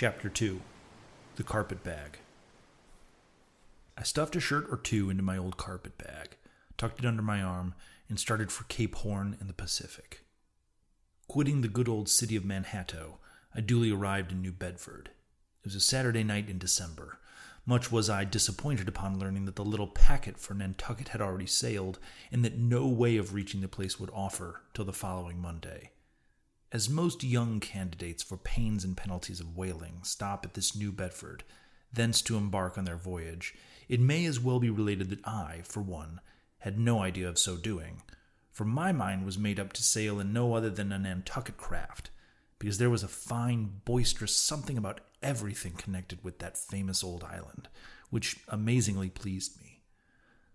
Chapter 2 The Carpet Bag. I stuffed a shirt or two into my old carpet bag, tucked it under my arm, and started for Cape Horn in the Pacific. Quitting the good old city of Manhattan, I duly arrived in New Bedford. It was a Saturday night in December. Much was I disappointed upon learning that the little packet for Nantucket had already sailed, and that no way of reaching the place would offer till the following Monday. As most young candidates for pains and penalties of whaling stop at this New Bedford, thence to embark on their voyage, it may as well be related that I, for one, had no idea of so doing, for my mind was made up to sail in no other than a Nantucket craft, because there was a fine, boisterous something about everything connected with that famous old island, which amazingly pleased me.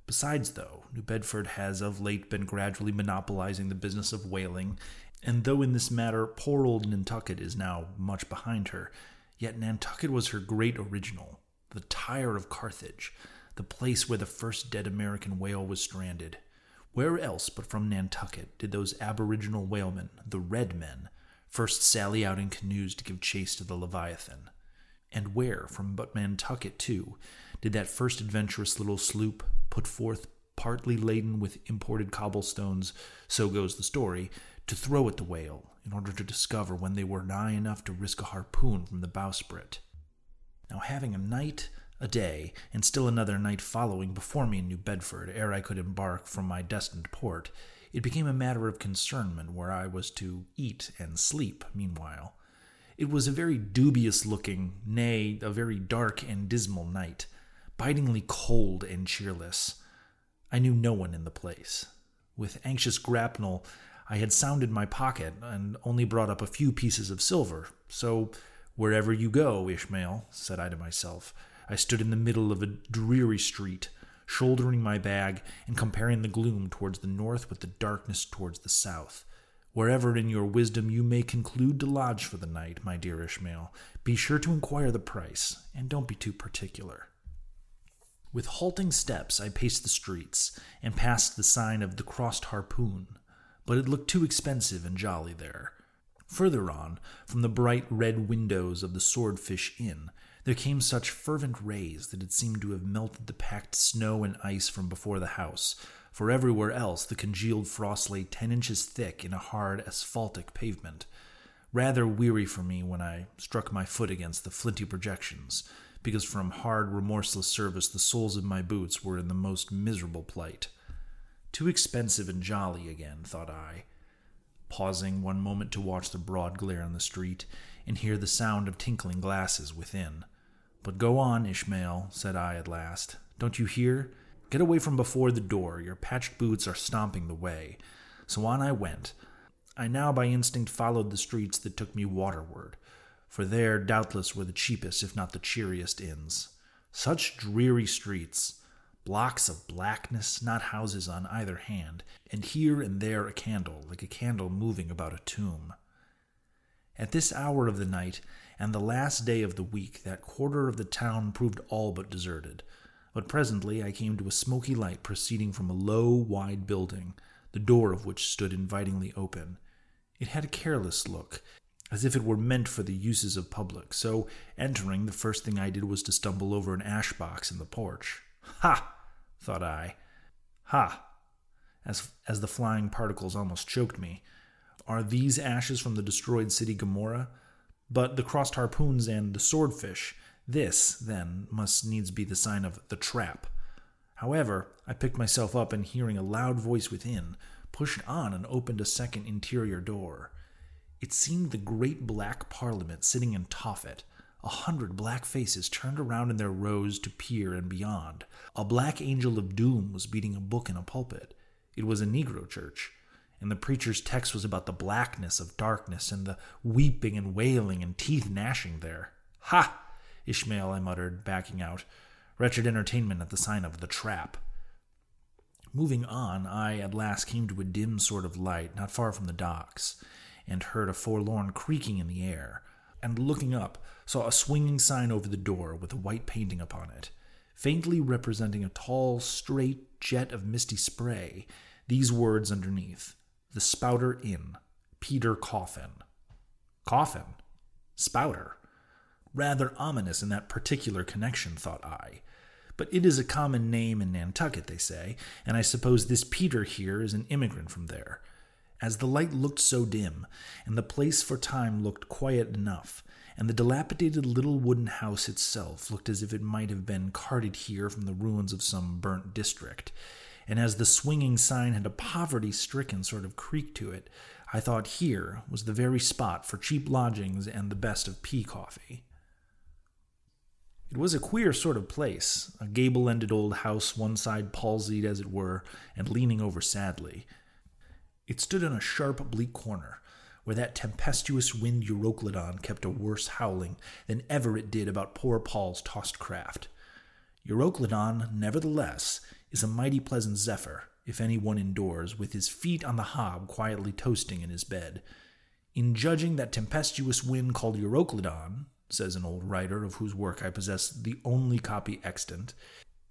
Besides, though, New Bedford has of late been gradually monopolizing the business of whaling, and though in this matter poor old Nantucket is now much behind her, yet Nantucket was her great original, the Tyre of Carthage, the place where the first dead American whale was stranded. Where else but from Nantucket did those aboriginal whalemen, the Red Men, first sally out in canoes to give chase to the Leviathan? And where, from but Nantucket, too, did that first adventurous little sloop put forth partly laden with imported cobblestones, so goes the story, to throw at the whale in order to discover when they were nigh enough to risk a harpoon from the bowsprit. Now, having a night, a day, and still another night following before me in New Bedford ere I could embark from my destined port, it became a matter of concernment where I was to eat and sleep meanwhile. It was a very dubious looking, nay, a very dark and dismal night, bitingly cold and cheerless. I knew no one in the place. With anxious grapnel, I had sounded my pocket and only brought up a few pieces of silver. So, wherever you go, Ishmael, said I to myself, I stood in the middle of a dreary street, shouldering my bag and comparing the gloom towards the north with the darkness towards the south. Wherever in your wisdom you may conclude to lodge for the night, my dear Ishmael, be sure to inquire the price, and don't be too particular. With halting steps, I paced the streets and passed the sign of the Crossed Harpoon, but it looked too expensive and jolly there. Further on, from the bright red windows of the Swordfish Inn, there came such fervent rays that it seemed to have melted the packed snow and ice from before the house, for everywhere else the congealed frost lay ten inches thick in a hard asphaltic pavement. Rather weary for me when I struck my foot against the flinty projections, because from hard, remorseless service the soles of my boots were in the most miserable plight. Too expensive and jolly again, thought I, pausing one moment to watch the broad glare on the street and hear the sound of tinkling glasses within. But go on, Ishmael, said I at last. Don't you hear? Get away from before the door. Your patched boots are stomping the way. So on I went. I now by instinct followed the streets that took me waterward, for there doubtless were the cheapest, if not the cheeriest, inns. Such dreary streets, blocks of blackness, not houses on either hand, and here and there a candle, like a candle moving about a tomb. At this hour of the night, and the last day of the week, that quarter of the town proved all but deserted. But presently I came to a smoky light proceeding from a low, wide building, the door of which stood invitingly open. It had a careless look, as if it were meant for the uses of public, so entering, the first thing I did was to stumble over an ash box in the porch. Ha! thought I. Ha! As, as the flying particles almost choked me. Are these ashes from the destroyed city Gomorrah? But the crossed harpoons and the swordfish, this, then, must needs be the sign of the trap. However, I picked myself up and hearing a loud voice within, pushed on and opened a second interior door. It seemed the great black parliament sitting in Tophet. A hundred black faces turned around in their rows to peer and beyond. A black angel of doom was beating a book in a pulpit. It was a Negro church, and the preacher's text was about the blackness of darkness and the weeping and wailing and teeth gnashing there. Ha! Ishmael, I muttered, backing out. Wretched entertainment at the sign of the trap. Moving on, I at last came to a dim sort of light not far from the docks, and heard a forlorn creaking in the air, and looking up, saw a swinging sign over the door with a white painting upon it, faintly representing a tall, straight jet of misty spray, these words underneath The Spouter Inn, Peter Coffin. Coffin? Spouter? Rather ominous in that particular connection, thought I. But it is a common name in Nantucket, they say, and I suppose this Peter here is an immigrant from there. As the light looked so dim, and the place for time looked quiet enough, and the dilapidated little wooden house itself looked as if it might have been carted here from the ruins of some burnt district, and as the swinging sign had a poverty stricken sort of creak to it, I thought here was the very spot for cheap lodgings and the best of pea coffee. It was a queer sort of place, a gable ended old house, one side palsied, as it were, and leaning over sadly. It stood in a sharp, bleak corner, where that tempestuous wind Euroclydon kept a worse howling than ever it did about poor Paul's tossed craft. Euroclydon, nevertheless, is a mighty pleasant zephyr, if any one indoors, with his feet on the hob quietly toasting in his bed. In judging that tempestuous wind called Euroclydon, says an old writer of whose work I possess the only copy extant,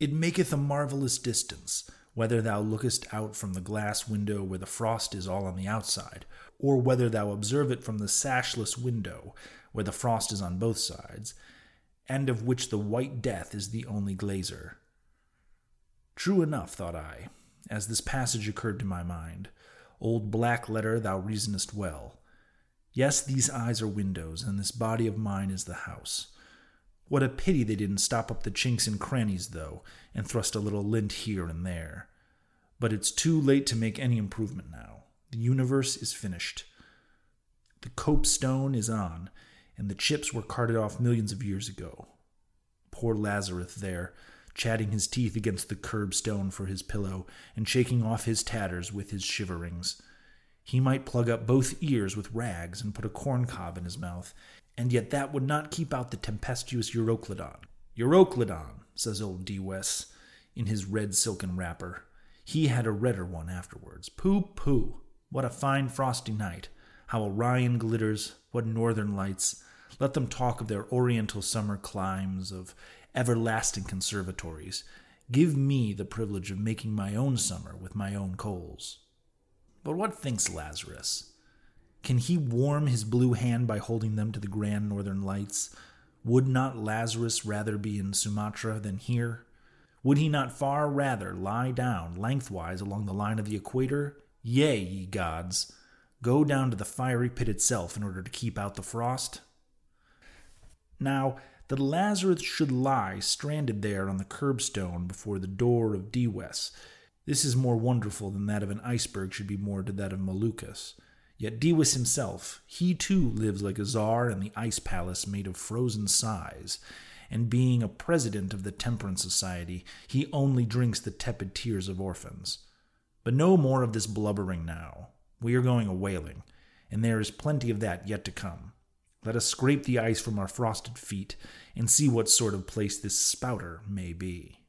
it maketh a marvellous distance, whether thou lookest out from the glass window where the frost is all on the outside, or whether thou observe it from the sashless window where the frost is on both sides, and of which the white death is the only glazer. True enough, thought I, as this passage occurred to my mind. Old black letter, thou reasonest well. Yes, these eyes are windows, and this body of mine is the house. What a pity they didn't stop up the chinks and crannies, though, and thrust a little lint here and there. But it's too late to make any improvement now. The universe is finished. The copestone is on, and the chips were carted off millions of years ago. Poor Lazarus there, chatting his teeth against the curbstone for his pillow, and shaking off his tatters with his shiverings. He might plug up both ears with rags and put a corn cob in his mouth, and yet that would not keep out the tempestuous Euroclydon. Euroclydon, says old Dives, in his red silken wrapper. He had a redder one afterwards. Pooh, pooh! What a fine frosty night! How Orion glitters! What northern lights! Let them talk of their oriental summer climes, of everlasting conservatories. Give me the privilege of making my own summer with my own coals. But what thinks Lazarus? Can he warm his blue hand by holding them to the grand northern lights? Would not Lazarus rather be in Sumatra than here? Would he not far rather lie down lengthwise along the line of the equator? Yea, ye gods, go down to the fiery pit itself in order to keep out the frost? Now, that Lazarus should lie stranded there on the curbstone before the door of Dives. This is more wonderful than that of an iceberg should be moored to that of Moluccas. Yet Dives himself, he too lives like a czar in the ice palace made of frozen sighs, and being a president of the Temperance Society, he only drinks the tepid tears of orphans. But no more of this blubbering now. We are going a whaling, and there is plenty of that yet to come. Let us scrape the ice from our frosted feet and see what sort of place this spouter may be.